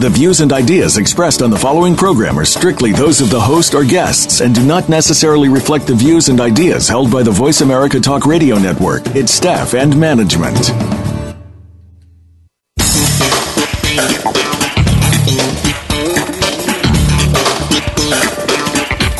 The views and ideas expressed on the following program are strictly those of the host or guests and do not necessarily reflect the views and ideas held by the Voice America Talk Radio Network, its staff, and management.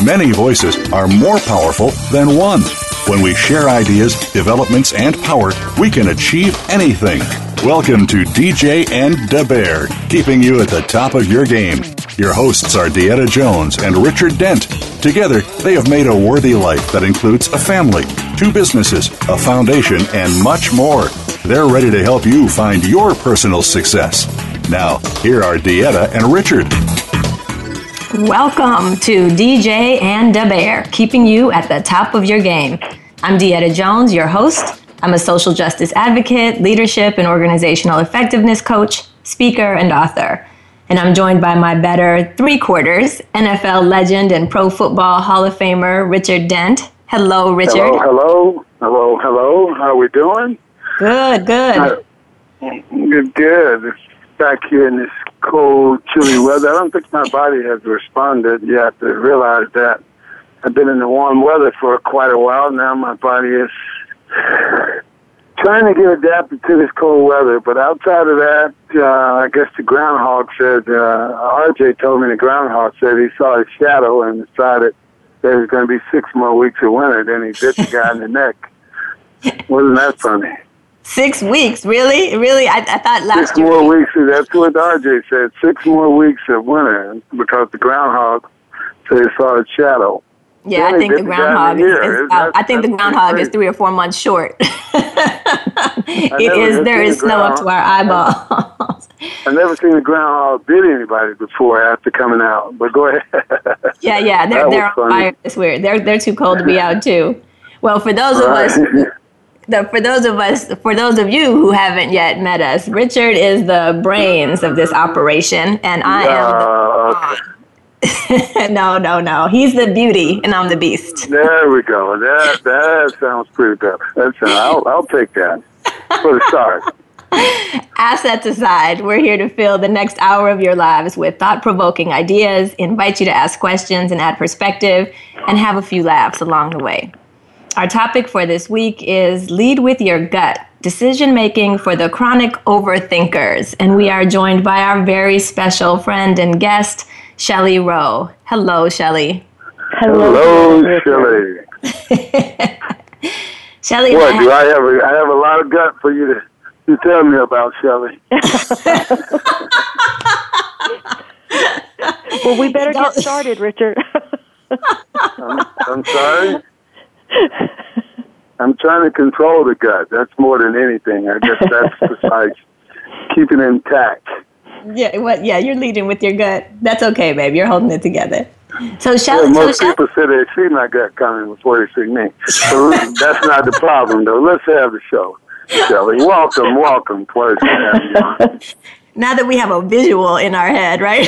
Many voices are more powerful than one. When we share ideas, developments, and power, we can achieve anything. Welcome to DJ and Da Bear, keeping you at the top of your game. Your hosts are Deetta Jones and Richard Dent. Together, they have made a worthy life that includes a family, two businesses, a foundation, and much more. They're ready to help you find your personal success. Now, here are Deetta and Richard. Welcome to DJ and Da Bear, keeping you at the top of your game. I'm Deetta Jones, your host, I'm a social justice advocate, leadership and organizational effectiveness coach, speaker, and author. And I'm joined by my better three quarters, NFL legend and Pro Football Hall of Famer, Richard Dent. Hello, Richard. Hello, hello, hello, hello. How are we doing? Good, good. Uh, good, good. Back here in this cold, chilly weather. I don't think my body has responded yet to realize that. I've been in the warm weather for quite a while now. My body is trying to get adapted to this cold weather. But outside of that, uh, I guess the groundhog said, uh, RJ told me the groundhog said he saw his shadow and decided there was going to be six more weeks of winter. Then he bit the guy in the neck. Wasn't that funny? Six weeks, really, really? I, I thought last six more weeks. That's what RJ said. Six more weeks of winter because the groundhog said he saw his shadow. Yeah, uh, I think the groundhog is, about, I think the groundhog is three or four months short. it is there is snow up to our eyeballs. I've never seen the groundhog bit anybody before after coming out. But go ahead. yeah, yeah, they're they're on fire. It's weird. They're they're too cold to be out too. Well, for those of us the, for those of us, for those of you who haven't yet met us, Richard is the brains of this operation, and I am the okay. no, no, no. He's the beauty, and I'm the beast. There we go. That that sounds pretty good. That's I'll I'll take that for the start. Assets aside, we're here to fill the next hour of your lives with thought provoking ideas, invite you to ask questions and add perspective, and have a few laughs along the way. Our topic for this week is Lead with Your Gut Decision Making for the Chronic Overthinkers. And we are joined by our very special friend and guest, Shelley Row. Hello, Shelley. Hello, Shelley. Shelley. What do I have? A, I have a lot of gut for you to, to tell me about, Shelley. well, we better get started, Richard. I'm, I'm sorry. I'm trying to control the gut. That's more than anything. I guess that's besides keeping it intact. Yeah, what? Yeah, you're leading with your gut. That's okay, babe. You're holding it together. So, shall well, most so people say they see my gut coming before they see me. So that's not the problem, though. Let's have the show, Shelley. Welcome, welcome. Pleasure Now that we have a visual in our head, right?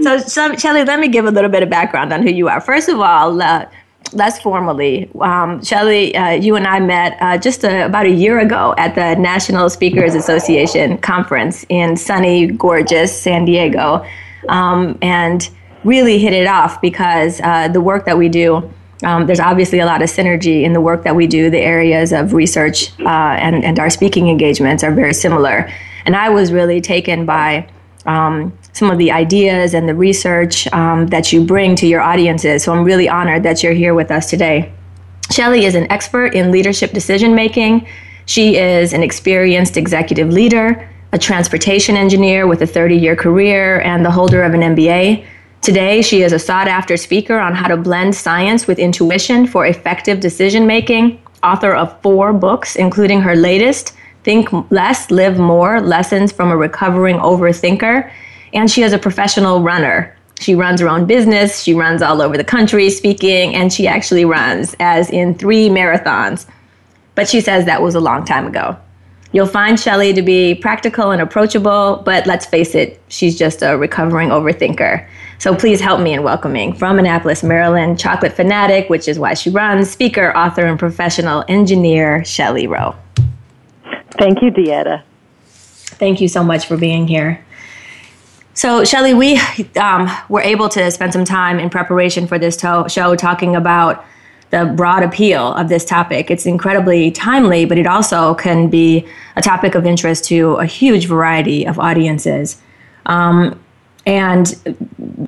so, Shelley, let me give a little bit of background on who you are. First of all, uh, less formally, um, Shelley, uh, you and I met uh, just a, about a year ago at the National Speakers Association conference in sunny, gorgeous San Diego, um, and really hit it off because uh, the work that we do. Um, there's obviously a lot of synergy in the work that we do. The areas of research uh, and, and our speaking engagements are very similar. And I was really taken by um, some of the ideas and the research um, that you bring to your audiences. So I'm really honored that you're here with us today. Shelley is an expert in leadership decision making. She is an experienced executive leader, a transportation engineer with a 30 year career, and the holder of an MBA. Today, she is a sought after speaker on how to blend science with intuition for effective decision making, author of four books, including her latest, Think Less, Live More Lessons from a Recovering Overthinker. And she is a professional runner. She runs her own business. She runs all over the country speaking, and she actually runs, as in three marathons. but she says that was a long time ago. You'll find Shelley to be practical and approachable, but let's face it, she's just a recovering overthinker. So please help me in welcoming from Annapolis, Maryland, chocolate fanatic, which is why she runs, speaker, author, and professional engineer, Shelley Row. Thank you, Deetta. Thank you so much for being here. So, Shelley, we um, were able to spend some time in preparation for this to- show talking about the broad appeal of this topic. It's incredibly timely, but it also can be a topic of interest to a huge variety of audiences. Um, and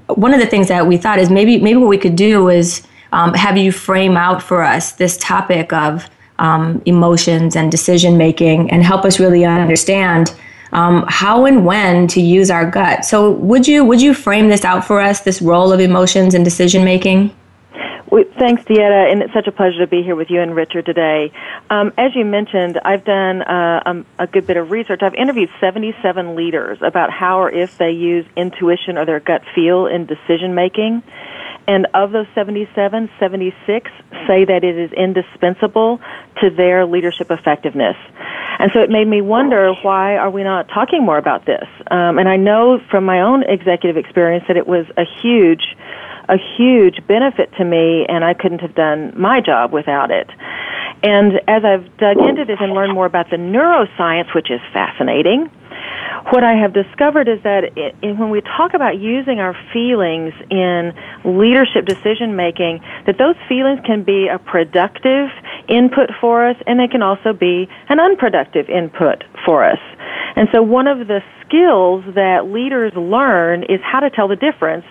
one of the things that we thought is maybe maybe what we could do is um, have you frame out for us this topic of um, emotions and decision making, and help us really understand um, how and when to use our gut. So, would you would you frame this out for us? This role of emotions and decision making. Thanks, Deetta, and it's such a pleasure to be here with you and Richard today. Um, as you mentioned, I've done uh, um, a good bit of research. I've interviewed 77 leaders about how or if they use intuition or their gut feel in decision making. And of those 77, 76 say that it is indispensable to their leadership effectiveness. And so it made me wonder why are we not talking more about this? Um, and I know from my own executive experience that it was a huge a huge benefit to me, and I couldn't have done my job without it. And as I've dug into this and learned more about the neuroscience, which is fascinating, what I have discovered is that it, when we talk about using our feelings in leadership decision making, that those feelings can be a productive input for us, and they can also be an unproductive input for us. And so one of the skills that leaders learn is how to tell the difference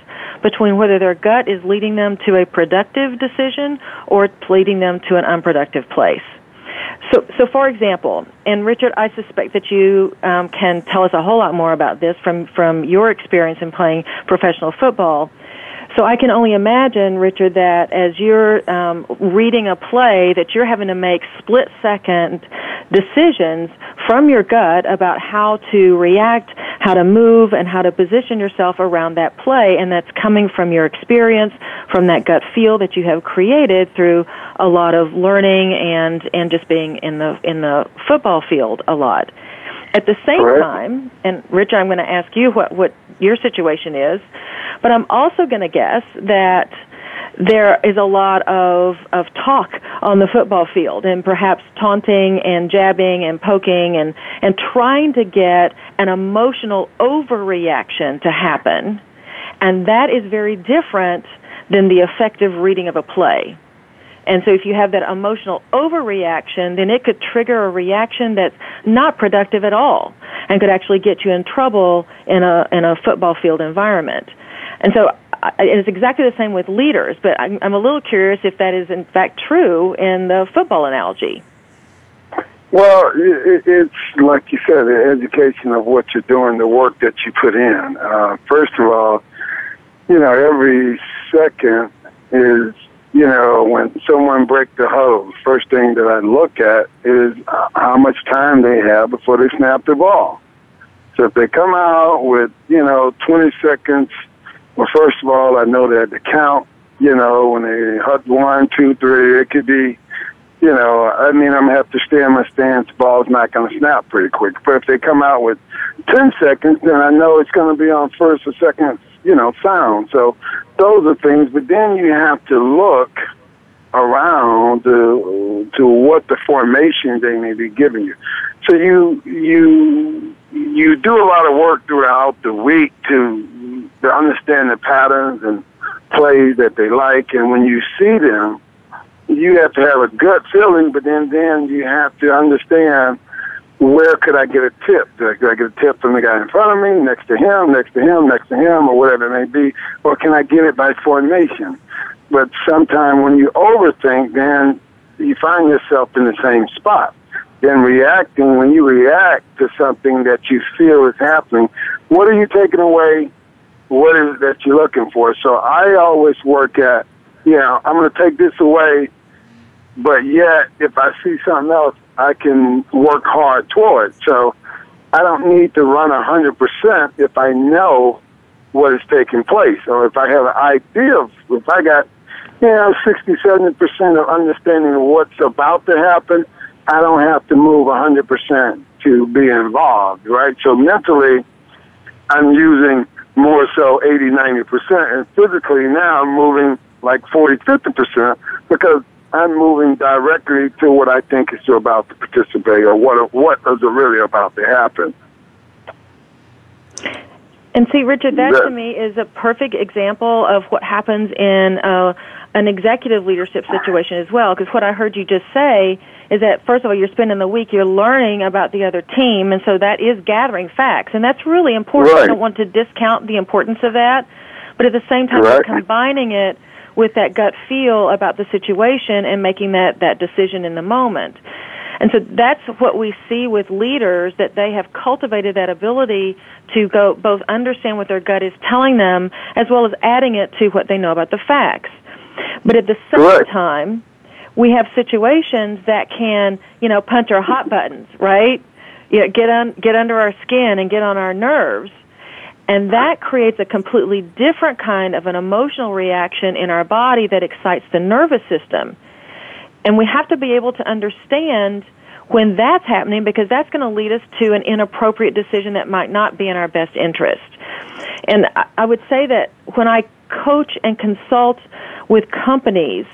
between whether their gut is leading them to a productive decision or leading them to an unproductive place. So, so for example, and Richard, I suspect that you um, can tell us a whole lot more about this from from your experience in playing professional football. So I can only imagine, Richard, that as you're um, reading a play, that you're having to make split second decisions from your gut about how to react, how to move, and how to position yourself around that play. And that's coming from your experience, from that gut feel that you have created through a lot of learning and, and just being in the, in the football field a lot. At the same right. time, and Richard, I'm going to ask you what, what your situation is, but I'm also going to guess that there is a lot of, of talk on the football field and perhaps taunting and jabbing and poking and, and trying to get an emotional overreaction to happen. And that is very different than the effective reading of a play. And so if you have that emotional overreaction, then it could trigger a reaction that's not productive at all and could actually get you in trouble in a, in a football field environment. And so it's exactly the same with leaders, but I'm, I'm a little curious if that is in fact true in the football analogy. Well, it, it's like you said, the education of what you're doing, the work that you put in. Uh, first of all, you know, every second is, you know, when someone breaks the hose, first thing that I look at is uh, how much time they have before they snap the ball. So if they come out with, you know, 20 seconds well, first of all, I know that the count, you know, when they hut one, two, three, it could be, you know, I mean, I'm going to have to stay in my stance. The ball's not going to snap pretty quick. But if they come out with 10 seconds, then I know it's going to be on first or second, you know, sound. So those are things. But then you have to look around to, to what the formation they may be giving you. So you, you, you do a lot of work throughout the week to to understand the patterns and plays that they like. And when you see them, you have to have a gut feeling, but then then you have to understand where could I get a tip? Could I get a tip from the guy in front of me, next to him, next to him, next to him, or whatever it may be, or can I get it by formation? But sometimes when you overthink, then you find yourself in the same spot. Then reacting, when you react to something that you feel is happening, what are you taking away what is it that you're looking for. So I always work at, you know, I'm going to take this away, but yet if I see something else, I can work hard toward. So I don't need to run a 100% if I know what is taking place. Or if I have an idea of, if I got, you know, 60, 70% of understanding of what's about to happen, I don't have to move 100% to be involved, right? So mentally, I'm using more so 80, 90%. And physically now I'm moving like 40, 50% because I'm moving directly to what I think is about to participate or what, what is really about to happen. And see, Richard, that, to me is a perfect example of what happens in uh, an executive leadership situation as well. Because what I heard you just say is that first of all, you're spending the week, you're learning about the other team, and so that is gathering facts, and that's really important. Right. I don't want to discount the importance of that, but at the same time, you're combining it with that gut feel about the situation and making that that decision in the moment. And so that's what we see with leaders that they have cultivated that ability to go both understand what their gut is telling them as well as adding it to what they know about the facts. But at the same right. time, we have situations that can, you know, punch our hot buttons, right? You know, get on get under our skin and get on our nerves. And that creates a completely different kind of an emotional reaction in our body that excites the nervous system. And we have to be able to understand when that's happening because that's going to lead us to an inappropriate decision that might not be in our best interest. And I would say that when I coach and consult with companies,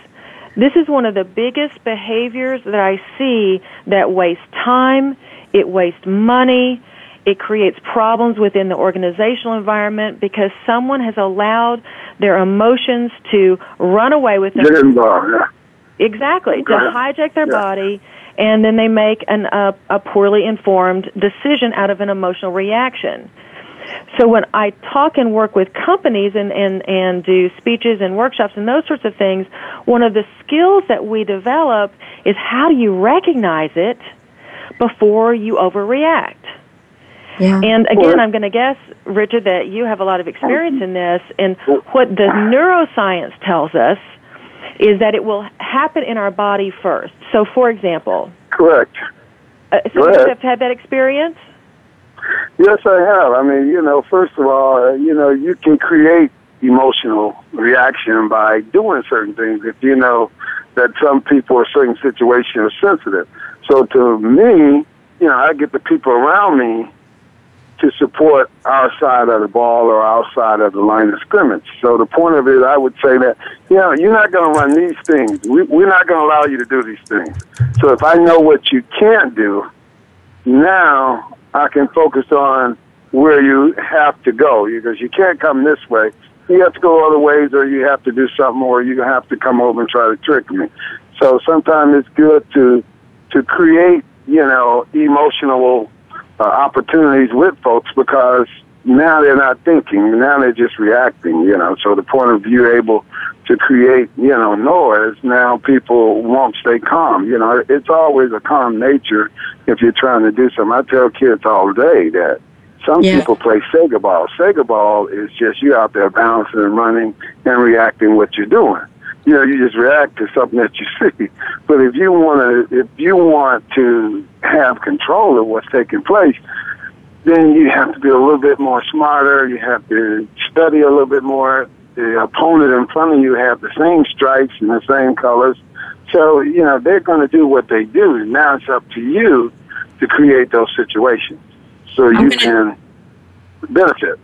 this is one of the biggest behaviors that I see that waste time, it wastes money, it creates problems within the organizational environment because someone has allowed their emotions to run away with them. Get involved, yeah. Exactly, to hijack their yeah. body, and then they make an, uh, a poorly informed decision out of an emotional reaction. So when I talk and work with companies and, and, and do speeches and workshops and those sorts of things, one of the skills that we develop is how do you recognize it before you overreact? Yeah. And again, I'm going to guess, Richard, that you have a lot of experience in this. And what the neuroscience tells us is that it will happen in our body first. So, for example, correct. Uh, so you have had that experience. Yes, I have. I mean, you know, first of all, uh, you know, you can create emotional reaction by doing certain things. If you know that some people or certain situations are sensitive. So to me, you know, I get the people around me to support our side of the ball or our side of the line of scrimmage. So the point of it, I would say that, you know, you're not going to run these things. We, we're not going to allow you to do these things. So if I know what you can't do, now I can focus on where you have to go because you can't come this way. You have to go other ways or you have to do something or you have to come over and try to trick me. So sometimes it's good to, to create, you know, emotional uh, opportunities with folks because now they're not thinking, now they're just reacting, you know. So the point of view able to create, you know, noise, now people won't stay calm. You know, it's always a calm nature if you're trying to do something. I tell kids all day that some yeah. people play Sega ball. Sega ball is just you out there bouncing and running and reacting what you're doing. You know, you just react to something that you see. But if you want to, if you want to have control of what's taking place, then you have to be a little bit more smarter. You have to study a little bit more. The opponent in front of you have the same stripes and the same colors. So, you know, they're going to do what they do. And Now it's up to you to create those situations so you can benefit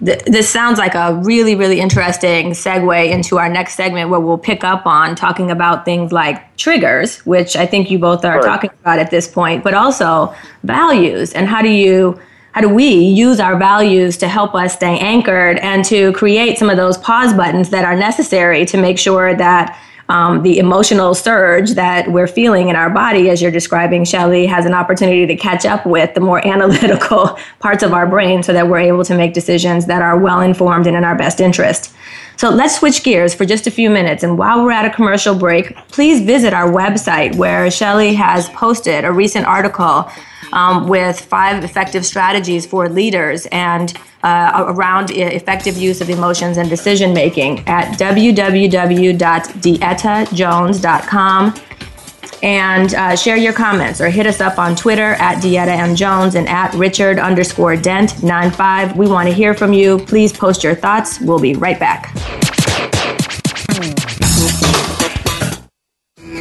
this sounds like a really, really interesting segue into our next segment where we'll pick up on talking about things like triggers, which I think you both are right. talking about at this point, but also values and how do you how do we use our values to help us stay anchored and to create some of those pause buttons that are necessary to make sure that um, the emotional surge that we're feeling in our body, as you're describing, Shelley, has an opportunity to catch up with the more analytical parts of our brain so that we're able to make decisions that are well informed and in our best interest. So let's switch gears for just a few minutes. And while we're at a commercial break, please visit our website where Shelley has posted a recent article um, with five effective strategies for leaders and uh, around effective use of emotions and decision making at www.deettajones.com and uh, share your comments or hit us up on Twitter at Deetta M. Jones and at Richard underscore Dent 95. We want to hear from you. Please post your thoughts. We'll be right back.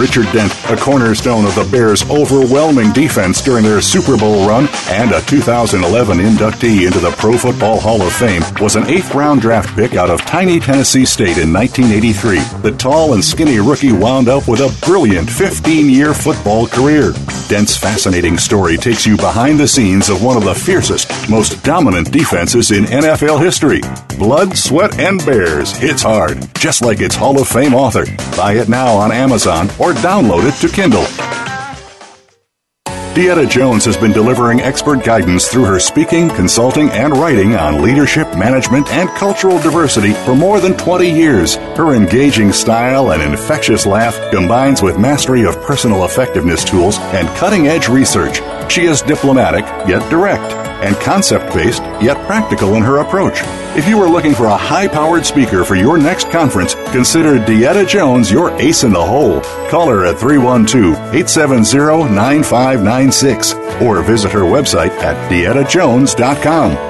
Richard Dent, a cornerstone of the Bears' overwhelming defense during their Super Bowl run and a 2011 inductee into the Pro Football Hall of Fame, was an eighth round draft pick out of tiny Tennessee State in 1983. The tall and skinny rookie wound up with a brilliant 15 year football career. Dent's fascinating story takes you behind the scenes of one of the fiercest, most dominant defenses in NFL history. Blood, Sweat, and Bears hits hard, just like its Hall of Fame author. Buy it now on Amazon or download it to Kindle. Deetta Jones has been delivering expert guidance through her speaking, consulting, and writing on leadership, management, and cultural diversity for more than 20 years. Her engaging style and infectious laugh combines with mastery of personal effectiveness tools and cutting edge research. She is diplomatic, yet direct and concept based, yet practical in her approach. If you are looking for a high powered speaker for your next conference, consider Deetta Jones your ace in the hole. Call her at 312 870 9596 or visit her website at deettajones.com.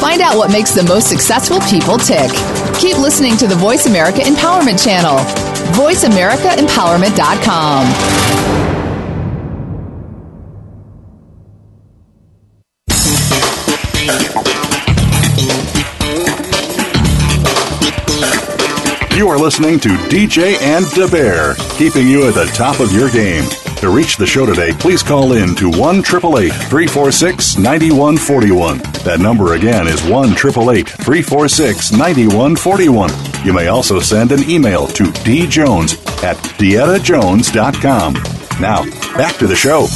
Find out what makes the most successful people tick. Keep listening to the Voice America Empowerment Channel. VoiceAmericaEmpowerment.com. You are listening to DJ and Da Bear, keeping you at the top of your game. To reach the show today, please call in to 1 346 9141. That number again is 1 346 9141. You may also send an email to djones at deettajones.com. Now, back to the show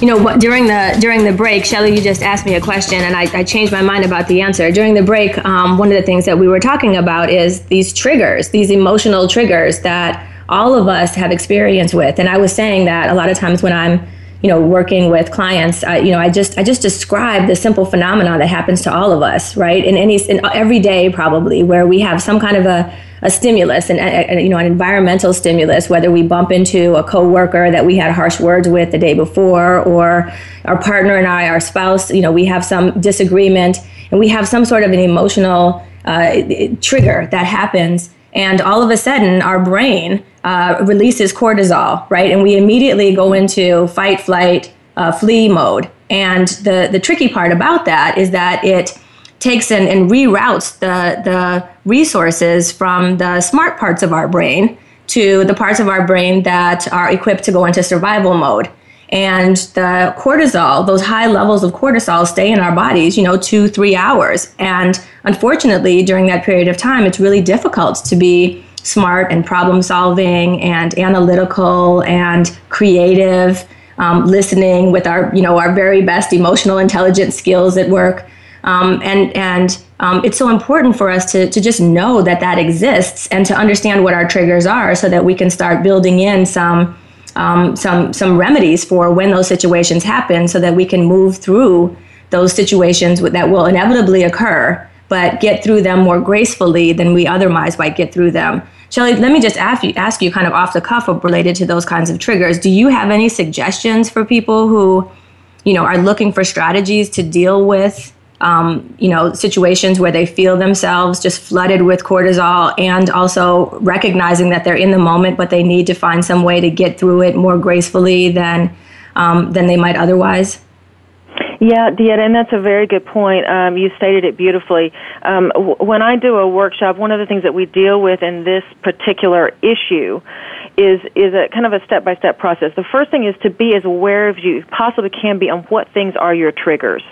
you know during the during the break shelley you just asked me a question and i, I changed my mind about the answer during the break um, one of the things that we were talking about is these triggers these emotional triggers that all of us have experience with. And I was saying that a lot of times when I'm you know working with clients I, you know i just i just describe the simple phenomenon that happens to all of us right in any in every day probably where we have some kind of a, a stimulus and you know an environmental stimulus whether we bump into a coworker that we had harsh words with the day before or our partner and i our spouse you know we have some disagreement and we have some sort of an emotional uh, trigger that happens and all of a sudden our brain uh, releases cortisol, right? And we immediately go into fight, flight, uh, flee mode. And the, the tricky part about that is that it takes and, and reroutes the, the resources from the smart parts of our brain to the parts of our brain that are equipped to go into survival mode. And the cortisol, those high levels of cortisol stay in our bodies, you know, two, three hours. And unfortunately, during that period of time, it's really difficult to be smart and problem solving and analytical and creative, um, listening with our, you know, our very best emotional intelligence skills at work. Um, and and um, it's so important for us to, to just know that that exists and to understand what our triggers are so that we can start building in some um, some some remedies for when those situations happen so that we can move through those situations that will inevitably occur but get through them more gracefully than we otherwise might get through them Shelley, let me just ask you, ask you kind of off the cuff related to those kinds of triggers. Do you have any suggestions for people who, you know, are looking for strategies to deal with, um, you know, situations where they feel themselves just flooded with cortisol and also recognizing that they're in the moment, but they need to find some way to get through it more gracefully than, um, than they might otherwise? Yeah, Deetta, and that's a very good point. Um, you stated it beautifully. Um, w- when I do a workshop, one of the things that we deal with in this particular issue is is a kind of a step by step process. The first thing is to be as aware as you possibly can be on what things are your triggers.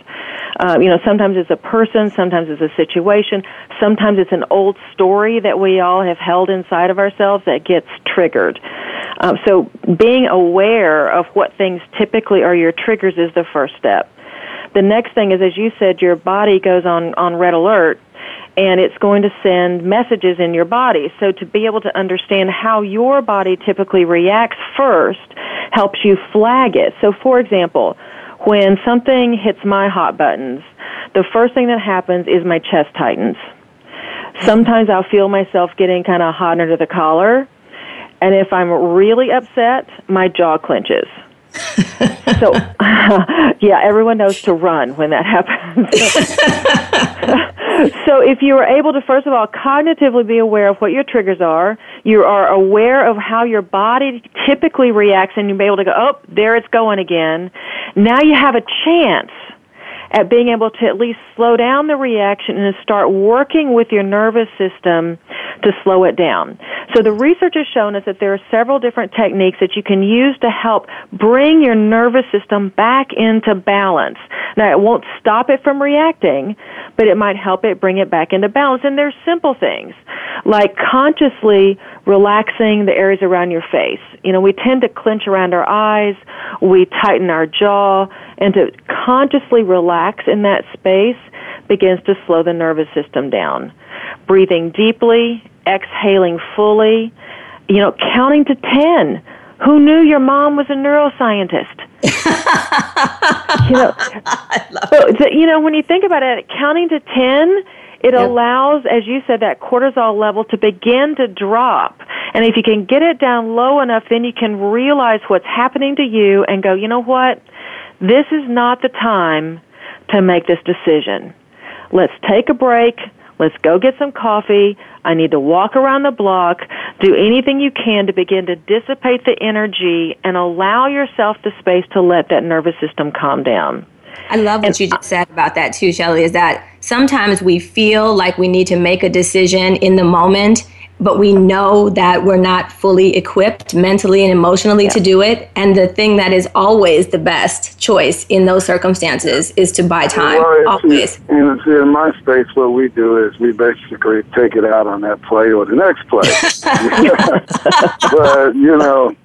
Um, you know, sometimes it's a person, sometimes it's a situation, sometimes it's an old story that we all have held inside of ourselves that gets triggered. Um, so being aware of what things typically are your triggers is the first step. the next thing is, as you said, your body goes on, on red alert and it's going to send messages in your body. So to be able to understand how your body typically reacts first helps you flag it. So for example, when something hits my hot buttons, the first thing that happens is my chest tightens. Sometimes I'll feel myself getting kind of hot under the collar. And if I'm really upset, my jaw clenches. So, yeah, everyone knows to run when that happens. so, if you are able to, first of all, cognitively be aware of what your triggers are, you are aware of how your body typically reacts, and you'll be able to go, oh, there it's going again. Now you have a chance at being able to at least slow down the reaction and start working with your nervous system to slow it down. So the research has shown us that there are several different techniques that you can use to help bring your nervous system back into balance. Now it won't stop it from reacting, but it might help it bring it back into balance. And there's simple things like consciously relaxing the areas around your face. You know, we tend to clench around our eyes, we tighten our jaw, and to consciously relax in that space begins to slow the nervous system down. Breathing deeply, exhaling fully, you know, counting to 10. Who knew your mom was a neuroscientist? you know, but, you know, when you think about it, counting to 10 it yep. allows, as you said, that cortisol level to begin to drop. And if you can get it down low enough, then you can realize what's happening to you and go, you know what? This is not the time to make this decision. Let's take a break. Let's go get some coffee. I need to walk around the block. Do anything you can to begin to dissipate the energy and allow yourself the space to let that nervous system calm down. I love what you just said about that too, Shelley, is that sometimes we feel like we need to make a decision in the moment, but we know that we're not fully equipped mentally and emotionally yeah. to do it. And the thing that is always the best choice in those circumstances is to buy time. Well, always. And see, in my space, what we do is we basically take it out on that play or the next play. but, you know,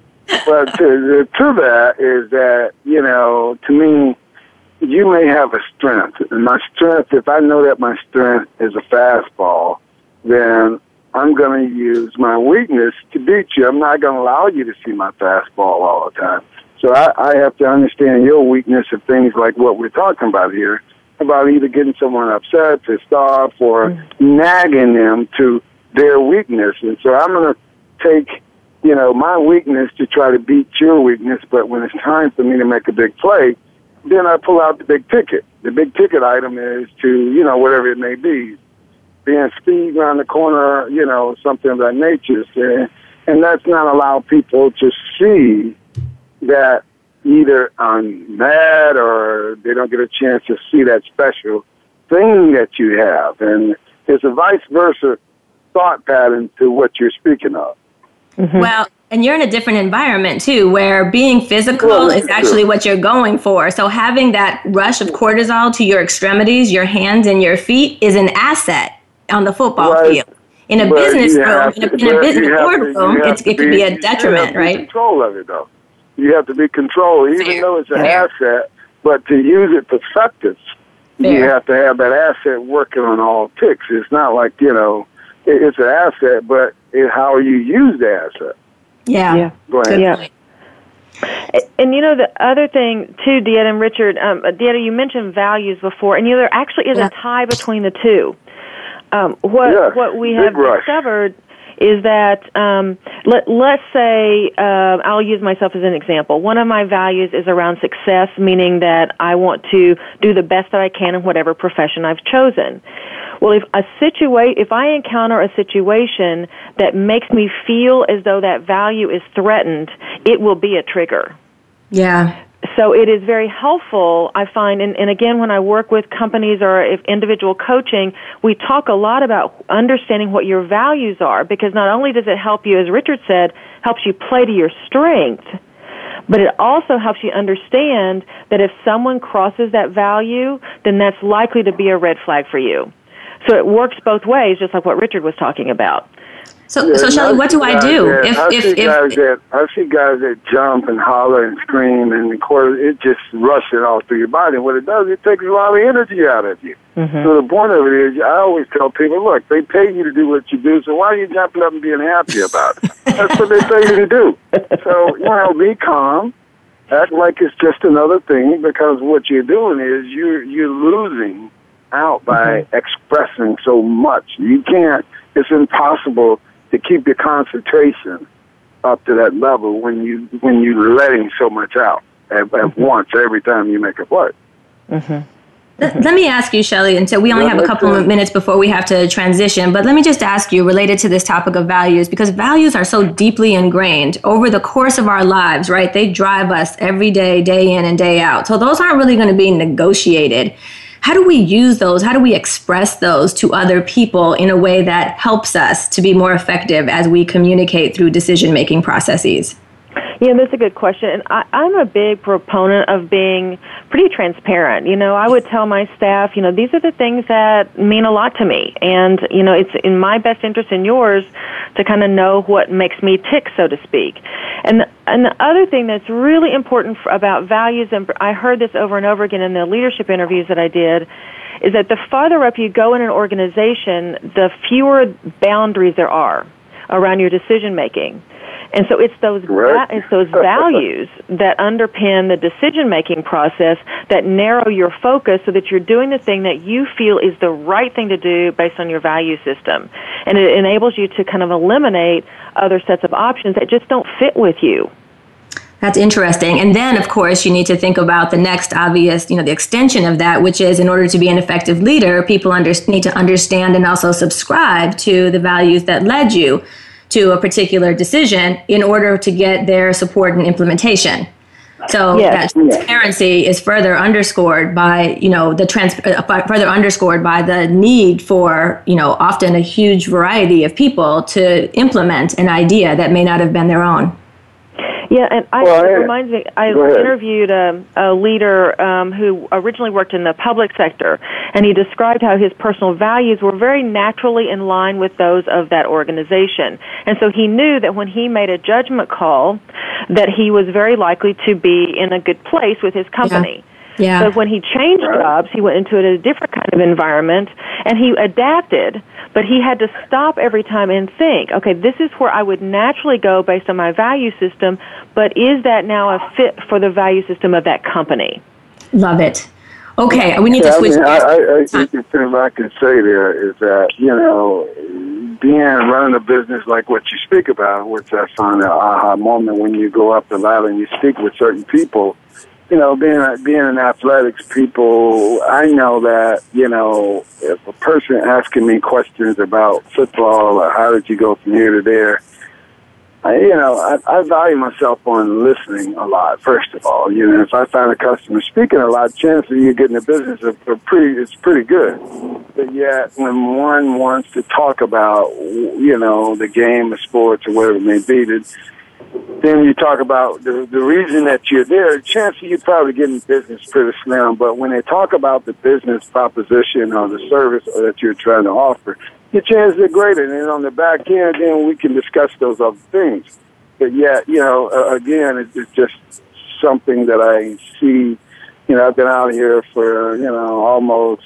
but to, to that is that, you know, to me, you may have a strength. And my strength, if I know that my strength is a fastball, then I'm going to use my weakness to beat you. I'm not going to allow you to see my fastball all the time. So I, I have to understand your weakness of things like what we're talking about here, about either getting someone upset, pissed off, or mm-hmm. nagging them to their weakness. And so I'm going to take, you know, my weakness to try to beat your weakness. But when it's time for me to make a big play, then I pull out the big ticket. The big ticket item is to, you know, whatever it may be, being speed around the corner, you know, something of that nature. And, and that's not allow people to see that either I'm mad or they don't get a chance to see that special thing that you have. And it's a vice versa thought pattern to what you're speaking of. Mm-hmm. Well, and you're in a different environment too, where being physical well, is actually what you're going for. So having that rush of cortisol to your extremities, your hands and your feet is an asset on the football right. field. In a but business room, in a, in a business boardroom, it could be a detriment, right? Control of it, though. You have to be controlled, even Fair. though it's an Fair. asset. But to use it effective, you have to have that asset working on all ticks. It's not like you know, it's an asset, but it, how you use the asset. Yeah. Yeah. Go ahead. Yeah. And you know the other thing too, Deetta and Richard, um, Deetta, you mentioned values before, and you know there actually is yeah. a tie between the two. Um, what yes, what we have rush. discovered is that um, let let's say uh, I'll use myself as an example. One of my values is around success, meaning that I want to do the best that I can in whatever profession I've chosen. Well, if a situa- if I encounter a situation that makes me feel as though that value is threatened, it will be a trigger. Yeah. So it is very helpful, I find, and, and again, when I work with companies or if individual coaching, we talk a lot about understanding what your values are because not only does it help you, as Richard said, helps you play to your strength, but it also helps you understand that if someone crosses that value, then that's likely to be a red flag for you. So it works both ways, just like what Richard was talking about. So, yeah, so Shelley, what do I do? That, if, I if, see if, guys if, that I see guys that jump and holler and scream, and of course it just rushes all through your body. And what it does, it takes a lot of energy out of you. Mm-hmm. So the point of it is, I always tell people, look, they pay you to do what you do, so why are you jumping up and being happy about it? That's what they pay you to do. So you know, be calm. Act like it's just another thing because what you're doing is you're you're losing out by mm-hmm. expressing so much. You can't. It's impossible to keep your concentration up to that level when you when you're letting so much out at, at mm-hmm. once every time you make a play. Mm-hmm. Let me ask you, Shelley, and so we only have a couple of minutes before we have to transition, but let me just ask you related to this topic of values, because values are so deeply ingrained over the course of our lives, right? They drive us every day, day in and day out. So those aren't really going to be negotiated how do we use those? How do we express those to other people in a way that helps us to be more effective as we communicate through decision making processes? Yeah, that's a good question. And I, I'm a big proponent of being pretty transparent. You know, I would tell my staff, you know, these are the things that mean a lot to me. And, you know, it's in my best interest and yours to kind of know what makes me tick, so to speak. And the, and the other thing that's really important for, about values, and I heard this over and over again in the leadership interviews that I did, is that the farther up you go in an organization, the fewer boundaries there are around your decision making. And so it's those va- it's those values that underpin the decision making process that narrow your focus so that you're doing the thing that you feel is the right thing to do based on your value system. And it enables you to kind of eliminate other sets of options that just don't fit with you. That's interesting. And then, of course, you need to think about the next obvious, you know, the extension of that, which is in order to be an effective leader, people under, need to understand and also subscribe to the values that led you to a particular decision in order to get their support and implementation. So yes, that transparency yes. is further underscored by, you know, the trans uh, further underscored by the need for, you know, often a huge variety of people to implement an idea that may not have been their own. Yeah, and I, well, it reminds me, I interviewed a, a leader um, who originally worked in the public sector, and he described how his personal values were very naturally in line with those of that organization. And so he knew that when he made a judgment call, that he was very likely to be in a good place with his company. Yeah. yeah. So when he changed jobs, he went into a different kind of environment, and he adapted but he had to stop every time and think, okay, this is where I would naturally go based on my value system, but is that now a fit for the value system of that company? Love it. Okay, we need yeah, to switch. I, mean, I, I, I, the thing I can say there is that you know, being running a business like what you speak about, which I find an aha moment when you go up the ladder and you speak with certain people you know, being being in athletics, people, I know that you know, if a person asking me questions about football or how did you go from here to there, I, you know, I, I value myself on listening a lot. First of all, you know, if I find a customer speaking a lot, chances of you getting a business are, are pretty, it's pretty good. But yet, when one wants to talk about, you know, the game, the sports, or whatever it may be, that then you talk about the, the reason that you're there, chances you probably get in business pretty slim. But when they talk about the business proposition or the service that you're trying to offer, your chances are greater. And then on the back end, then we can discuss those other things. But yet, you know, uh, again, it's just something that I see. You know, I've been out here for, you know, almost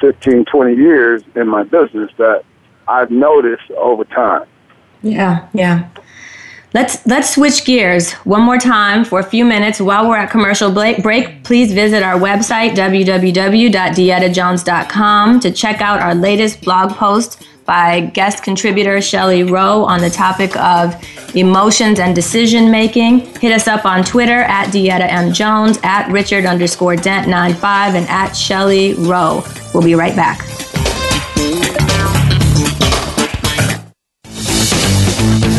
15, 20 years in my business that I've noticed over time. Yeah, yeah. Let's let's switch gears one more time for a few minutes while we're at commercial break. Please visit our website www.deettajones.com to check out our latest blog post by guest contributor Shelley Row on the topic of emotions and decision making. Hit us up on Twitter at Deetta M Jones, at Richard underscore Dent 95, and at Shelley Row. We'll be right back.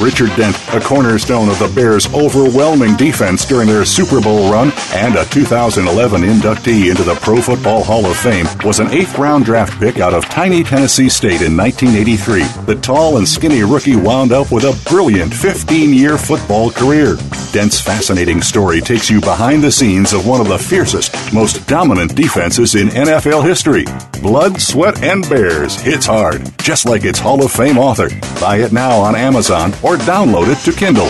Richard Dent, a cornerstone of the Bears' overwhelming defense during their Super Bowl run and a 2011 inductee into the Pro Football Hall of Fame, was an eighth round draft pick out of tiny Tennessee State in 1983. The tall and skinny rookie wound up with a brilliant 15 year football career. Dent's fascinating story takes you behind the scenes of one of the fiercest, most dominant defenses in NFL history. Blood, Sweat, and Bears hits hard, just like its Hall of Fame author. Buy it now on Amazon or download it to Kindle.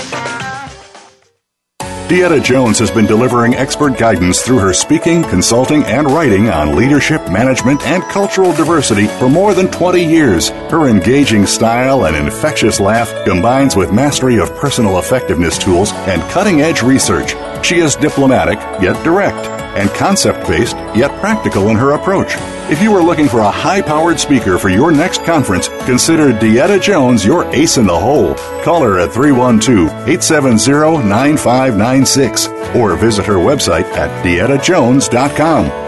Deetta Jones has been delivering expert guidance through her speaking, consulting, and writing on leadership, management, and cultural diversity for more than 20 years. Her engaging style and infectious laugh combines with mastery of personal effectiveness tools and cutting edge research. She is diplomatic, yet direct and concept based, yet practical in her approach. If you are looking for a high powered speaker for your next conference, consider Deetta Jones your ace in the hole. Call her at 312 870 9596 or visit her website at deettajones.com.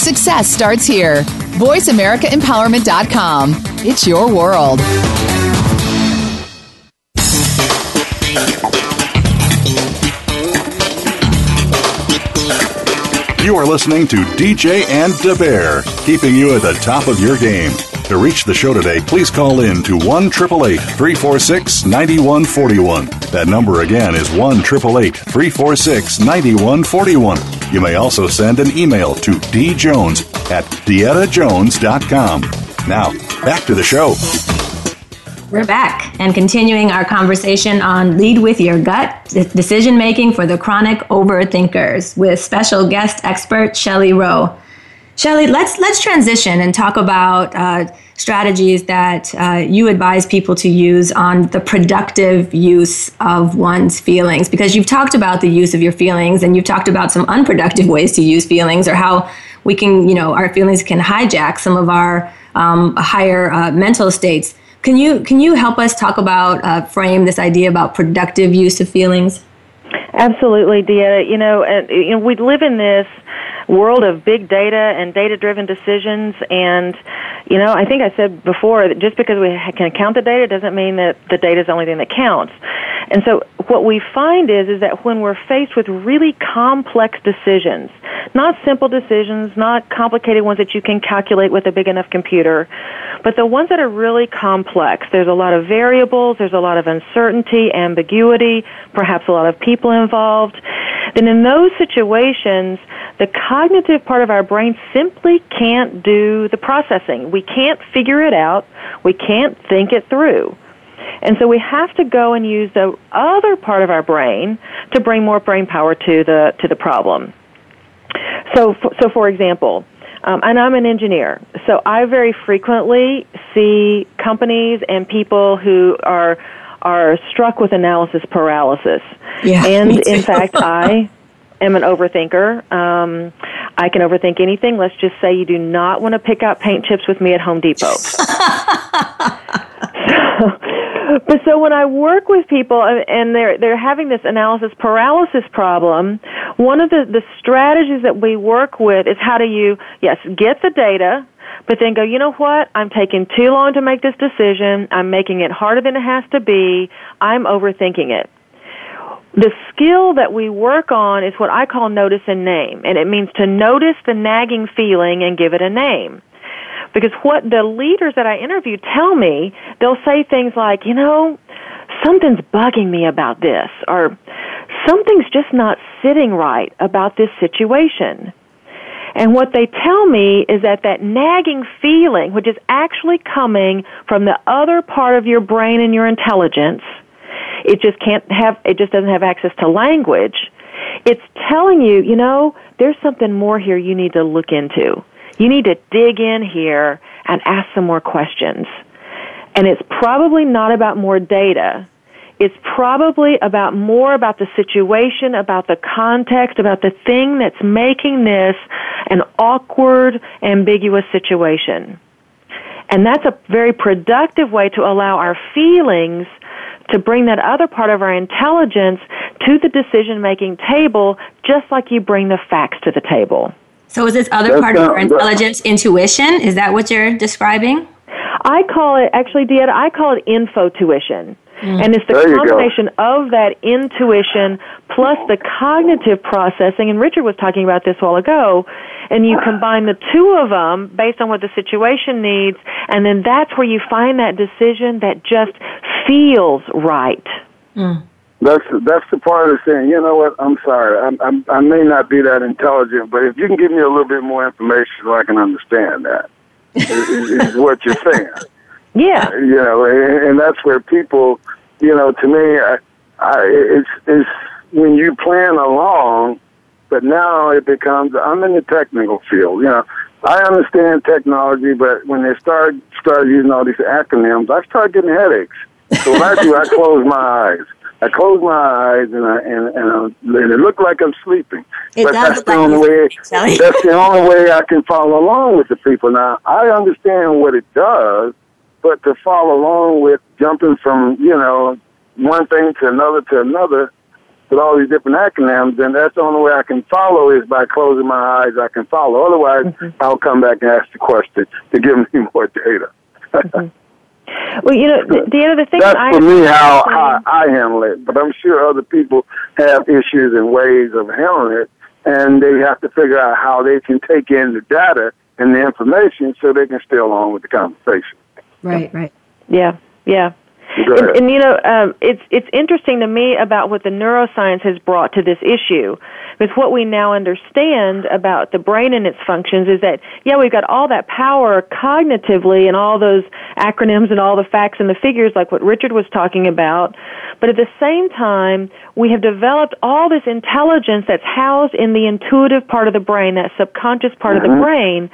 Success starts here. VoiceAmericaEmpowerment.com. It's your world. You are listening to DJ and Da Bear, keeping you at the top of your game. To reach the show today, please call in to 1 346 9141. That number again is 1 346 9141. You may also send an email to djones at deettajones.com. Now, back to the show. We're back and continuing our conversation on lead with your gut decision making for the chronic overthinkers with special guest expert Shelley Row. Shelley, let's let's transition and talk about uh, strategies that uh, you advise people to use on the productive use of one's feelings. Because you've talked about the use of your feelings, and you've talked about some unproductive ways to use feelings, or how we can, you know, our feelings can hijack some of our um, higher uh, mental states. Can you can you help us talk about uh, frame this idea about productive use of feelings? Absolutely, Dia. You know, and you know, we live in this world of big data and data driven decisions. And you know i think i said before that just because we can count the data doesn't mean that the data is the only thing that counts. And so what we find is is that when we're faced with really complex decisions not simple decisions not complicated ones that you can calculate with a big enough computer but the ones that are really complex there's a lot of variables there's a lot of uncertainty ambiguity perhaps a lot of people involved then in those situations the cognitive part of our brain simply can't do the processing. We can't figure it out. We can't think it through. And so we have to go and use the other part of our brain to bring more brain power to the to the problem. So, so for example, um, and I'm an engineer, so I very frequently see companies and people who are are struck with analysis paralysis. Yeah, and in fact, I am an overthinker. Um, I can overthink anything. Let's just say you do not want to pick out paint chips with me at Home Depot. so, but so when I work with people and they're they're having this analysis paralysis problem, one of the the strategies that we work with is how do you yes get the data, but then go, you know what? I'm taking too long to make this decision. I'm making it harder than it has to be. I'm overthinking it. The skill that we work on is what I call notice and name, and it means to notice the nagging feeling and give it a name. Because what the leaders that I interview tell me, they'll say things like, you know, something's bugging me about this, or something's just not sitting right about this situation. And what they tell me is that that nagging feeling, which is actually coming from the other part of your brain and your intelligence, it just can't have, it just doesn't have access to language. It's telling you, you know, there's something more here you need to look into. You need to dig in here and ask some more questions. And it's probably not about more data. It's probably about more about the situation, about the context, about the thing that's making this an awkward, ambiguous situation. And that's a very productive way to allow our feelings to bring that other part of our intelligence to the decision making table, just like you bring the facts to the table. So, is this other That's part of our intelligence intuition? Is that what you're describing? I call it, actually, DeEtta, I call it infotuition. Mm. And it's the combination of that intuition plus the cognitive processing, and Richard was talking about this a while ago, and you combine the two of them based on what the situation needs, and then that's where you find that decision that just feels right. Mm. That's that's the part of saying, you know what? I'm sorry, I'm, I'm, I may not be that intelligent, but if you can give me a little bit more information, so I can understand that, is, is what you're saying. Yeah. You know, and, and that's where people, you know, to me, I, I, it's it's when you plan along, but now it becomes I'm in the technical field. You know, I understand technology, but when they start start using all these acronyms, I start getting headaches. So what I do, I close my eyes. I close my eyes and I and, and, I, and it looked like I'm sleeping. It but that's the only way. That's the only way I can follow along with the people. Now I understand what it does, but to follow along with jumping from you know one thing to another to another with all these different acronyms, then that's the only way I can follow is by closing my eyes. I can follow. Otherwise, mm-hmm. I'll come back and ask the question to give me more data. mm-hmm. Well, you know, the, the other thing that's I for me how I, I handle it. But I'm sure other people have issues and ways of handling it, and they have to figure out how they can take in the data and the information so they can stay along with the conversation. Right, right. Yeah, yeah. And, and, you know, um, it's it's interesting to me about what the neuroscience has brought to this issue, because what we now understand about the brain and its functions is that yeah, we've got all that power cognitively and all those acronyms and all the facts and the figures, like what Richard was talking about, but at the same time, we have developed all this intelligence that's housed in the intuitive part of the brain, that subconscious part mm-hmm. of the mm-hmm. brain.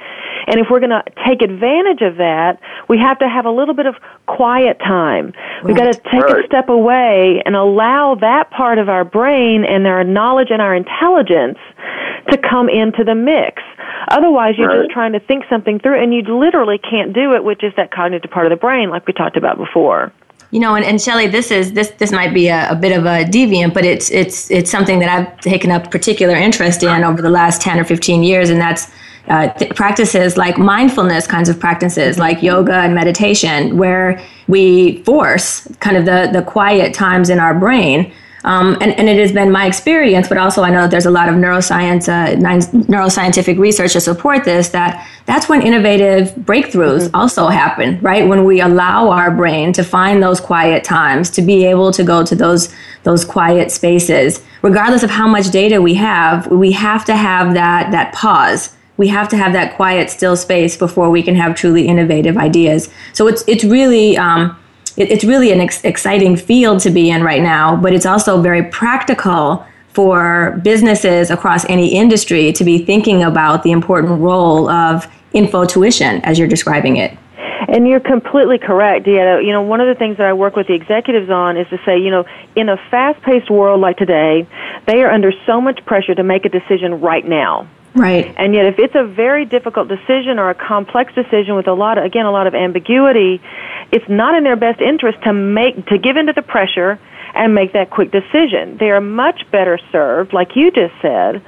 And if we're going to take advantage of that, we have to have a little bit of quiet time. Right. We've got to take right. a step away and allow that part of our brain and our knowledge and our intelligence to come into the mix. Otherwise, you're right. just trying to think something through and you literally can't do it, which is that cognitive part of the brain, like we talked about before. You know, and, and Shelley, this is this this might be a, a, bit of a deviant, but it's it's it's something that I've taken up particular interest in over the last ten or fifteen years, and that's uh, th- practices like mindfulness kinds of practices like yoga and meditation, where we force kind of the the quiet times in our brain um, and, and it has been my experience, but also I know that there's a lot of neuroscience, uh, neuroscientific research to support this, that that's when innovative breakthroughs mm-hmm. also happen, right? When we allow our brain to find those quiet times, to be able to go to those, those quiet spaces. Regardless of how much data we have, we have to have that, that pause we have to have that quiet, still space before we can have truly innovative ideas. So it's it's really um, it, it's really an ex- exciting field to be in right now, but it's also very practical for businesses across any industry to be thinking about the important role of infotuition as you're describing it. And you're completely correct, DeEtta. You know, one of the things that I work with the executives on is to say, you know, in a fast-paced world like today, they are under so much pressure to make a decision right now. Right. And yet, if it's a very difficult decision or a complex decision with a lot, of, again, a lot of ambiguity, it's not in their best interest to make to give into the pressure and make that quick decision. They are much better served, like you just said,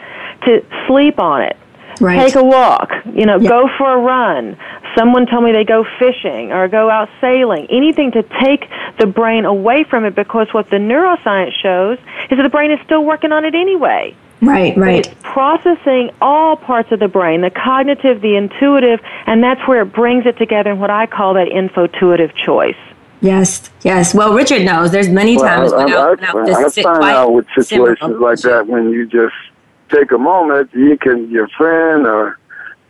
to sleep on it. Right. Take a walk, you know, yeah. go for a run. Someone told me they go fishing or go out sailing. Anything to take the brain away from it because what the neuroscience shows is that the brain is still working on it anyway. Right, right. It's processing all parts of the brain, the cognitive, the intuitive, and that's where it brings it together in what I call that infotuitive choice. Yes, yes. Well, Richard knows there's many times well, I, when I, I, I find out with situations like that when you just take a moment, you can, your friend or,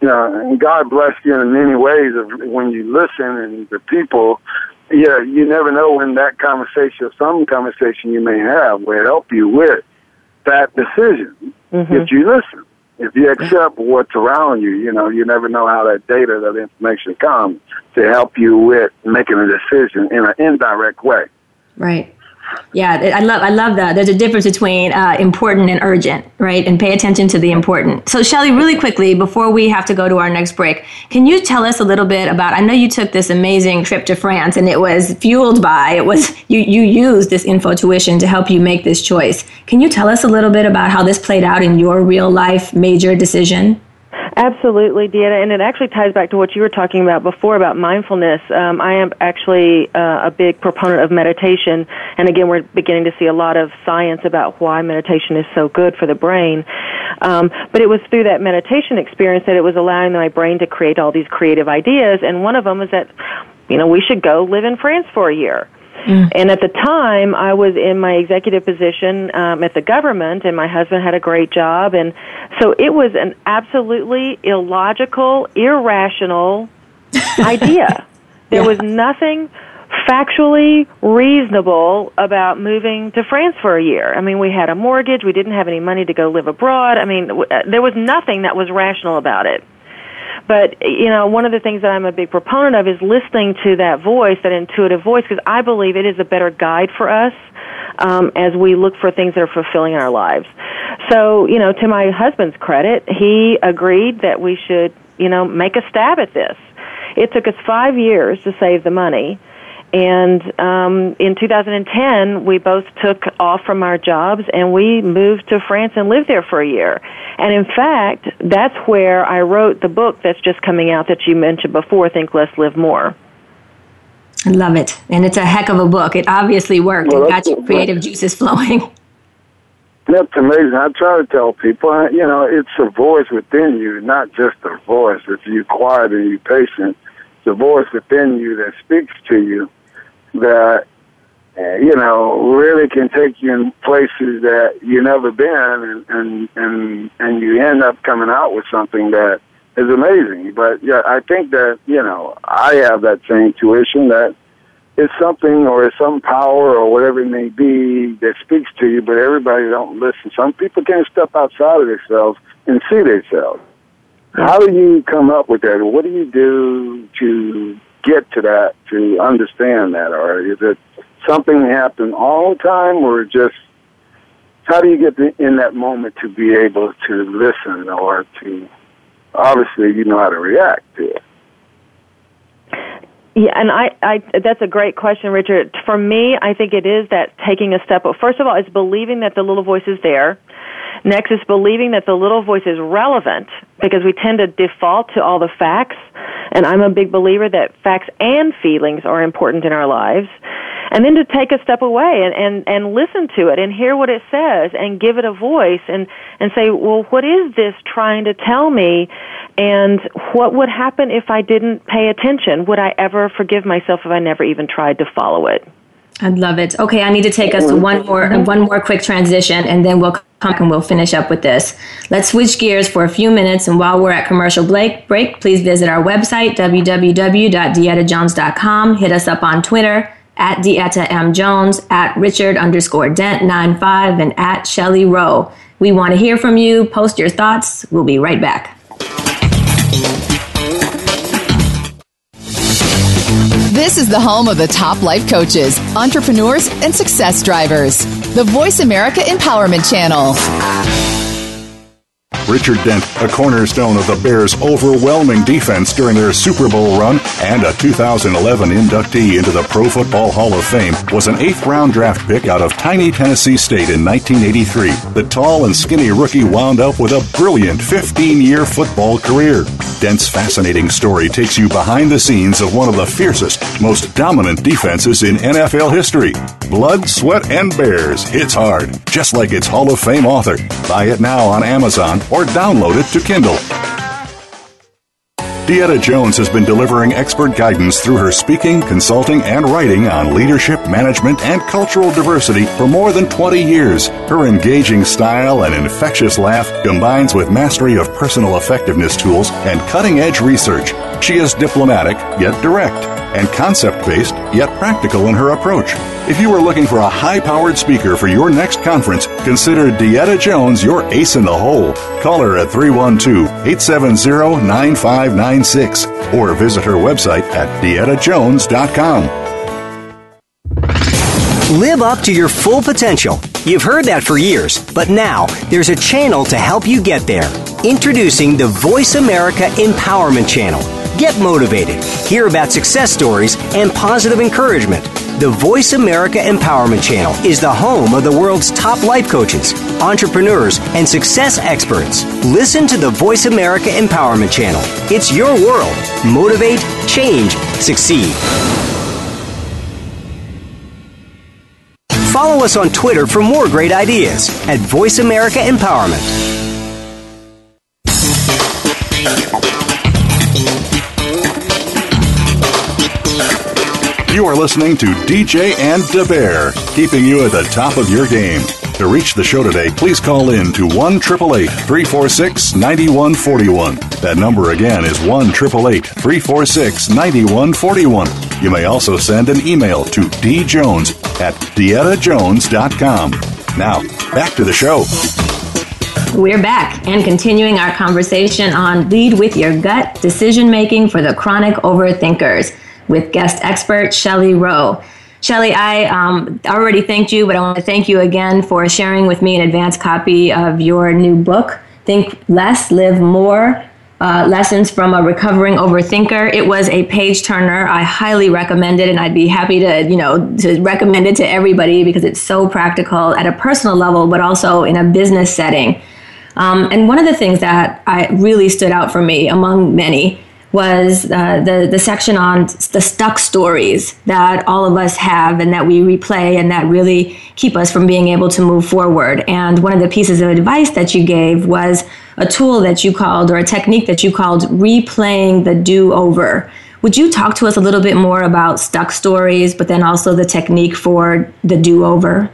you know, and God bless you in many ways of when you listen and the people, yeah, you never know when that conversation, or some conversation you may have will help you with that decision mm-hmm. if you listen. If you accept what's around you, you know, you never know how that data, that information comes to help you with making a decision in an indirect way. Right. Yeah, I love I love that. There's a difference between uh, important and urgent, right? And pay attention to the important. So, Shelley, really quickly before we have to go to our next break, can you tell us a little bit about? I know you took this amazing trip to France, and it was fueled by it was you you used this infotuition to help you make this choice. Can you tell us a little bit about how this played out in your real life major decision? Absolutely, Deanna, and it actually ties back to what you were talking about before about mindfulness. Um, I am actually uh, a big proponent of meditation, and again, we're beginning to see a lot of science about why meditation is so good for the brain. Um, but it was through that meditation experience that it was allowing my brain to create all these creative ideas, and one of them was that, you know, we should go live in France for a year. Mm. And at the time, I was in my executive position um, at the government, and my husband had a great job. And so it was an absolutely illogical, irrational idea. There yeah. was nothing factually reasonable about moving to France for a year. I mean, we had a mortgage, we didn't have any money to go live abroad. I mean, w- uh, there was nothing that was rational about it. But, you know, one of the things that I'm a big proponent of is listening to that voice, that intuitive voice, because I believe it is a better guide for us um, as we look for things that are fulfilling in our lives. So, you know, to my husband's credit, he agreed that we should, you know, make a stab at this. It took us five years to save the money. And um, in 2010, we both took off from our jobs and we moved to France and lived there for a year. And in fact, that's where I wrote the book that's just coming out that you mentioned before, Think Less, Live More. I love it. And it's a heck of a book. It obviously worked. Well, it got your creative juices flowing. That's amazing. I try to tell people, uh, you know, it's a voice within you, not just a voice. If you're quiet and you're patient, it's a voice within you that speaks to you that uh, you know really can take you in places that you've never been, and and and and you end up coming out with something that is amazing. But yeah, I think that you know I have that same tuition that it's something or it's some power or whatever it may be that speaks to you, but everybody don't listen. Some people can't step outside of themselves and see themselves. How do you come up with that? What do you do to get to that to understand that, or is it something happen all the time, or just how do you get in that moment to be able to listen, or to obviously you know how to react to it? Yeah, and I, I, that's a great question, Richard. For me, I think it is that taking a step. First of all, it's believing that the little voice is there. Next is believing that the little voice is relevant because we tend to default to all the facts. And I'm a big believer that facts and feelings are important in our lives. And then to take a step away and, and, and listen to it and hear what it says and give it a voice and, and say, well, what is this trying to tell me? And what would happen if I didn't pay attention? Would I ever forgive myself if I never even tried to follow it? I'd love it. Okay, I need to take us to one more one more quick transition, and then we'll and we'll finish up with this. Let's switch gears for a few minutes, and while we're at commercial break, break please visit our website www.deettajones.com. Hit us up on Twitter at Deetta M Jones, at Richard underscore Dent 95, and at Shelley Row. We want to hear from you. Post your thoughts. We'll be right back. This is the home of the top life coaches, entrepreneurs, and success drivers. The Voice America Empowerment Channel. Richard Dent, a cornerstone of the Bears' overwhelming defense during their Super Bowl run and a 2011 inductee into the Pro Football Hall of Fame, was an eighth round draft pick out of tiny Tennessee State in 1983. The tall and skinny rookie wound up with a brilliant 15 year football career. Dent's fascinating story takes you behind the scenes of one of the fiercest, most dominant defenses in NFL history. Blood, Sweat, and Bears hits hard, just like its Hall of Fame author. Buy it now on Amazon or download it to Kindle. Deetta Jones has been delivering expert guidance through her speaking, consulting, and writing on leadership, management, and cultural diversity for more than 20 years. Her engaging style and infectious laugh combines with mastery of personal effectiveness tools and cutting edge research. She is diplomatic, yet direct, and concept based, yet practical in her approach. If you are looking for a high powered speaker for your next conference, consider Deetta Jones your ace in the hole. Call her at 312 870 9596 or visit her website at deettajones.com. Live up to your full potential. You've heard that for years, but now there's a channel to help you get there. Introducing the Voice America Empowerment Channel. Get motivated, hear about success stories, and positive encouragement. The Voice America Empowerment Channel is the home of the world's top life coaches, entrepreneurs, and success experts. Listen to the Voice America Empowerment Channel. It's your world. Motivate, change, succeed. Follow us on Twitter for more great ideas at Voice America Empowerment. You are listening to DJ and Da Bear, keeping you at the top of your game. To reach the show today, please call in to 1 888 346 9141. That number again is 1 888 346 9141. You may also send an email to djones at deettajones.com. Now, back to the show. We're back and continuing our conversation on lead with your gut decision making for the chronic overthinkers with guest expert Shelley Row. Shelly, I um, already thanked you, but I want to thank you again for sharing with me an advanced copy of your new book, Think Less, Live More. Uh, lessons from a recovering overthinker. It was a page turner. I highly recommend it, and I'd be happy to, you know, to recommend it to everybody because it's so practical at a personal level, but also in a business setting. Um, and one of the things that I really stood out for me, among many, was uh, the the section on the stuck stories that all of us have and that we replay and that really keep us from being able to move forward. And one of the pieces of advice that you gave was a tool that you called or a technique that you called replaying the do over. Would you talk to us a little bit more about stuck stories, but then also the technique for the do over?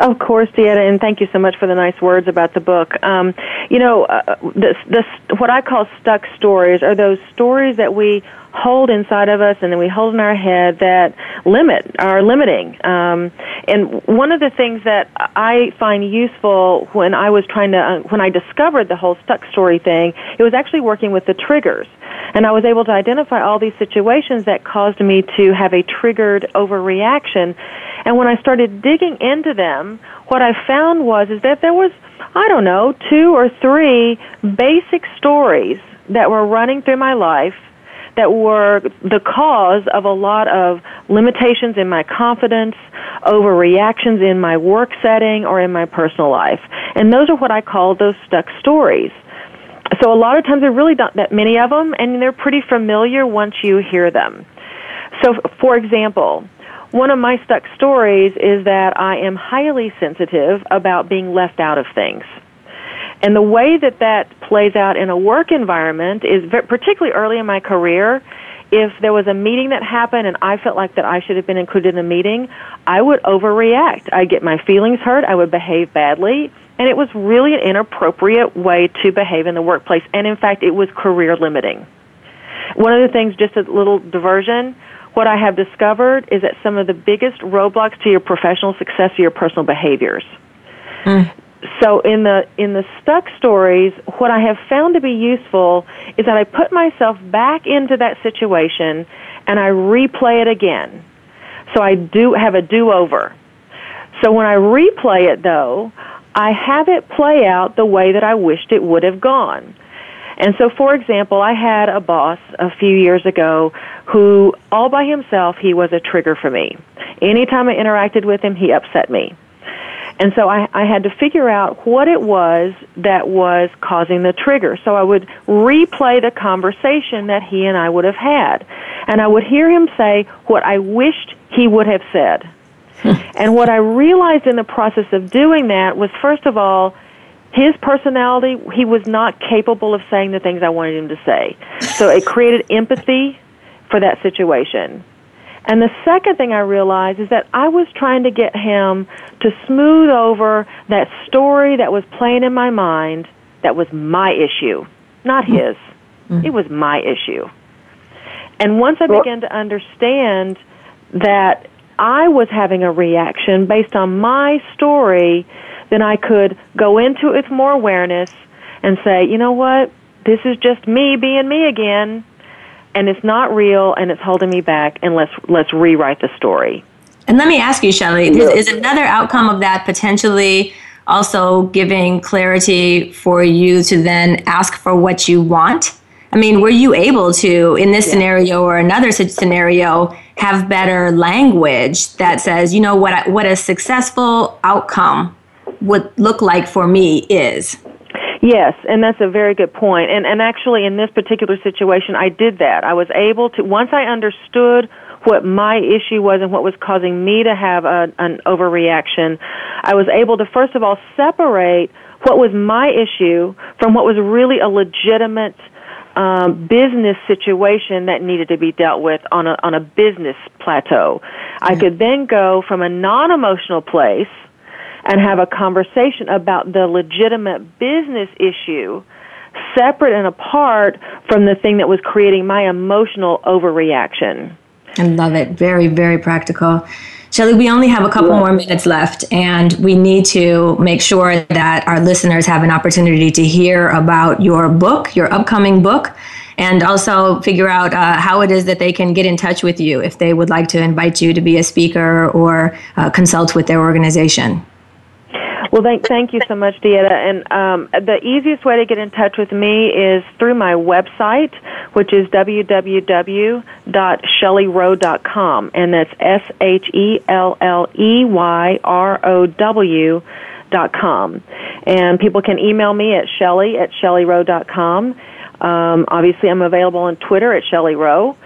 Of course, Deetta, and thank you so much for the nice words about the book. Um, you know, uh, this, this, what I call stuck stories are those stories that we hold inside of us and then we hold in our head that limit, are limiting. Um, and one of the things that I find useful when I was trying to, uh, when I discovered the whole stuck story thing, it was actually working with the triggers. And I was able to identify all these situations that caused me to have a triggered overreaction. And when I started digging into them, what I found was is that there was, I don't know, two or three basic stories that were running through my life that were the cause of a lot of limitations in my confidence, overreactions in my work setting or in my personal life. And those are what I call those stuck stories. So a lot of times there really not that many of them, and they're pretty familiar once you hear them. So, for example, one of my stuck stories is that I am highly sensitive about being left out of things. And the way that that plays out in a work environment is particularly early in my career. If there was a meeting that happened and I felt like that I should have been included in the meeting, I would overreact. I'd get my feelings hurt. I would behave badly and it was really an inappropriate way to behave in the workplace. And in fact, it was career limiting. One of the things, just a little diversion, what I have discovered is that some of the biggest roadblocks to your professional success are your personal behaviors. Mm. So in the in the stuck stories, what I have found to be useful is that I put myself back into that situation and I replay it again. So I do have a do-over. So when I replay it though, I have it play out the way that I wished it would have gone. And so, for example, I had a boss a few years ago who, all by himself, he was a trigger for me. Anytime I interacted with him, he upset me. And so I, I had to figure out what it was that was causing the trigger. So I would replay the conversation that he and I would have had. And I would hear him say what I wished he would have said. Hmm. and what I realized in the process of doing that was, first of all, his personality, he was not capable of saying the things I wanted him to say. So it created empathy for that situation. And the second thing I realized is that I was trying to get him to smooth over that story that was playing in my mind that was my issue, not his. Mm-hmm. It was my issue. And once I began to understand that I was having a reaction based on my story, then I could go into it with more awareness and say, you know what, this is just me being me again, and it's not real, and it's holding me back, and let's let's rewrite the story. And let me ask you, Shelley, is, is another outcome of that potentially also giving clarity for you to then ask for what you want? I mean, were you able to, in this yeah. scenario or another scenario, have better language that says, you know, what what a successful outcome would look like for me is? Yes, and that's a very good point. And and actually in this particular situation I did that. I was able to once I understood what my issue was and what was causing me to have a, an overreaction, I was able to first of all separate what was my issue from what was really a legitimate um, business situation that needed to be dealt with on a on a business plateau. I could then go from a non-emotional place and have a conversation about the legitimate business issue separate and apart from the thing that was creating my emotional overreaction. I love it. Very, very practical. Shelley, we only have a couple more minutes left, and we need to make sure that our listeners have an opportunity to hear about your book, your upcoming book, and also figure out uh, how it is that they can get in touch with you if they would like to invite you to be a speaker or uh, consult with their organization. Well, thank, thank you so much, Deetta. And um, the easiest way to get in touch with me is through my website, which is www.shelleyrow.com. And that's S H E L L E Y R O W dot com. And people can email me at shelley at shelleyrow.com. Um, obviously, I'm available on Twitter at Shelley Row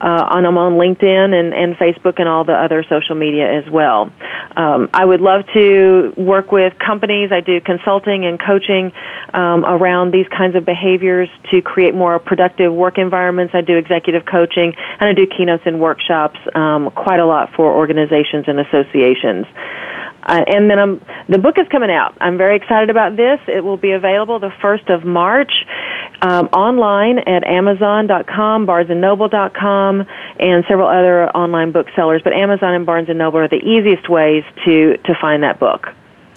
uh, and on LinkedIn and, and Facebook and all the other social media as well. Um, I would love to work with companies. I do consulting and coaching um, around these kinds of behaviors to create more productive work environments. I do executive coaching and I do keynotes and workshops um, quite a lot for organizations and associations. Uh, and then I'm, the book is coming out. I'm very excited about this. It will be available the 1st of March um, online at Amazon.com, BarnesandNoble.com, and several other online booksellers. But Amazon and Barnes and Noble are the easiest ways to, to find that book.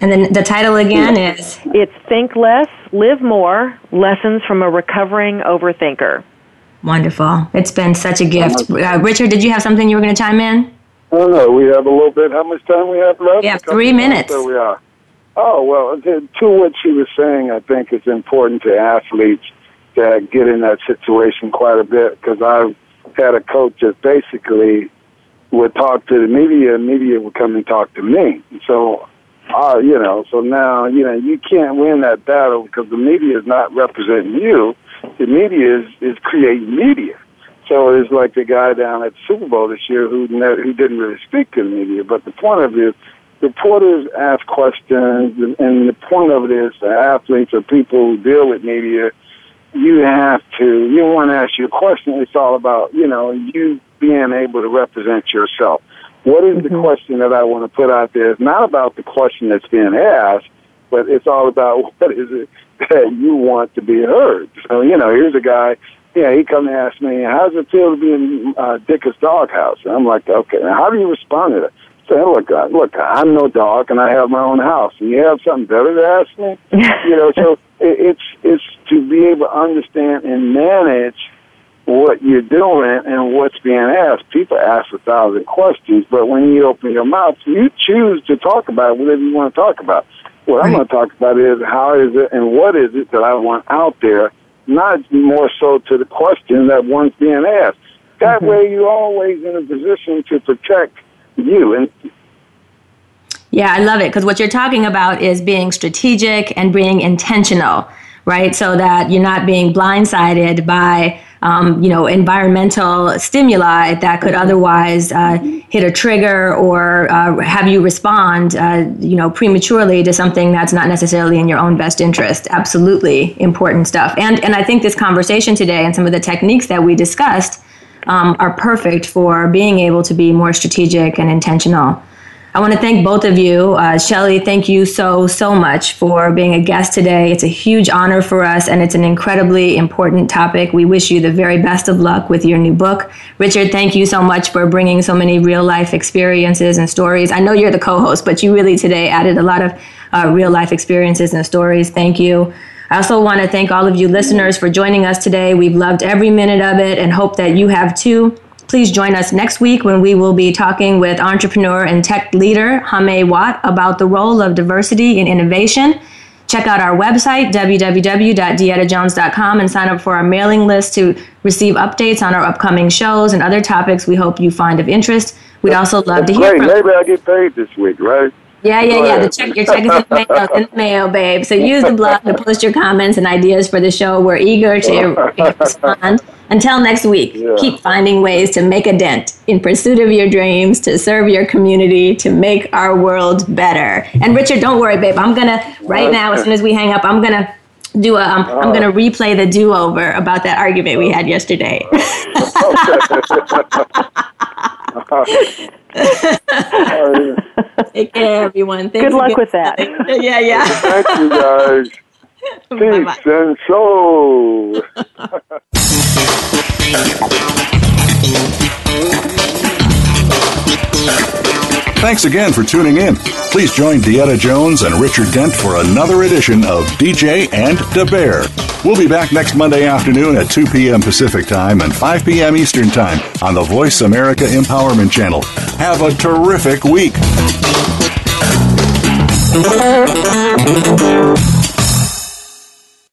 And then the title again is? It's Think Less, Live More Lessons from a Recovering Overthinker. Wonderful. It's been such a gift. Uh, Richard, did you have something you were going to chime in? Oh no, we have a little bit. How much time we have left? We have three minutes. There we are. Oh well, to what she was saying, I think it's important to athletes that get in that situation quite a bit because I've had a coach that basically would talk to the media, and media would come and talk to me. So, uh, you know, so now you know you can't win that battle because the media is not representing you. The media is is creating media. So it's like the guy down at the Super Bowl this year who never, who didn't really speak to the media. But the point of it is, reporters ask questions, and the point of it is, the athletes or people who deal with media, you have to. You want to ask your question. It's all about you know you being able to represent yourself. What is mm-hmm. the question that I want to put out there? It's not about the question that's being asked, but it's all about what is it that you want to be heard. So you know, here's a guy yeah, he come and ask me, how does it feel to be in uh, Dick's doghouse? And I'm like, okay, now how do you respond to that? Say, look, uh, look, I'm no dog, and I have my own house. And you have something better to ask me? you know, so it, it's it's to be able to understand and manage what you're doing and what's being asked. People ask a thousand questions, but when you open your mouth, you choose to talk about whatever you want to talk about. What right. I'm going to talk about is how is it and what is it that I want out there not more so to the question that one's being asked. That mm-hmm. way, you're always in a position to protect you. And yeah, I love it because what you're talking about is being strategic and being intentional, right? So that you're not being blindsided by um, you know, environmental stimuli that could otherwise uh, hit a trigger or uh, have you respond, uh, you know, prematurely to something that's not necessarily in your own best interest. Absolutely important stuff. And and I think this conversation today and some of the techniques that we discussed um, are perfect for being able to be more strategic and intentional. I want to thank both of you. Uh, Shelley, thank you so, so much for being a guest today. It's a huge honor for us, and it's an incredibly important topic. We wish you the very best of luck with your new book. Richard, thank you so much for bringing so many real life experiences and stories. I know you're the co host, but you really today added a lot of uh, real life experiences and stories. Thank you. I also want to thank all of you listeners for joining us today. We've loved every minute of it and hope that you have too. Please join us next week when we will be talking with entrepreneur and tech leader Hame Watt about the role of diversity in innovation. Check out our website, www.deettajones.com, and sign up for our mailing list to receive updates on our upcoming shows and other topics we hope you find of interest. We'd also love to hear Great. from Maybe I get paid this week, right? Yeah, yeah, Go yeah. The check, your check is in the mail, in the mail, babe. So use the blog to post your comments and ideas for the show. We're eager to respond. Until next week, Yeah. keep finding ways to make a dent in pursuit of your dreams, to serve your community, to make our world better. And Richard, don't worry, babe. I'm gonna right now, as soon as we hang up, I'm gonna do a. Um, I'm gonna replay the do-over about that argument we had yesterday. Take care, everyone. Thanks Good luck again. with that. yeah, yeah. Thank you, guys. Bye-bye. Peace and soul. Thanks again for tuning in. Please join Deetta Jones and Richard Dent for another edition of DJ and the Bear. We'll be back next Monday afternoon at 2 p.m. Pacific Time and 5 p.m. Eastern Time on the Voice America Empowerment Channel. Have a terrific week.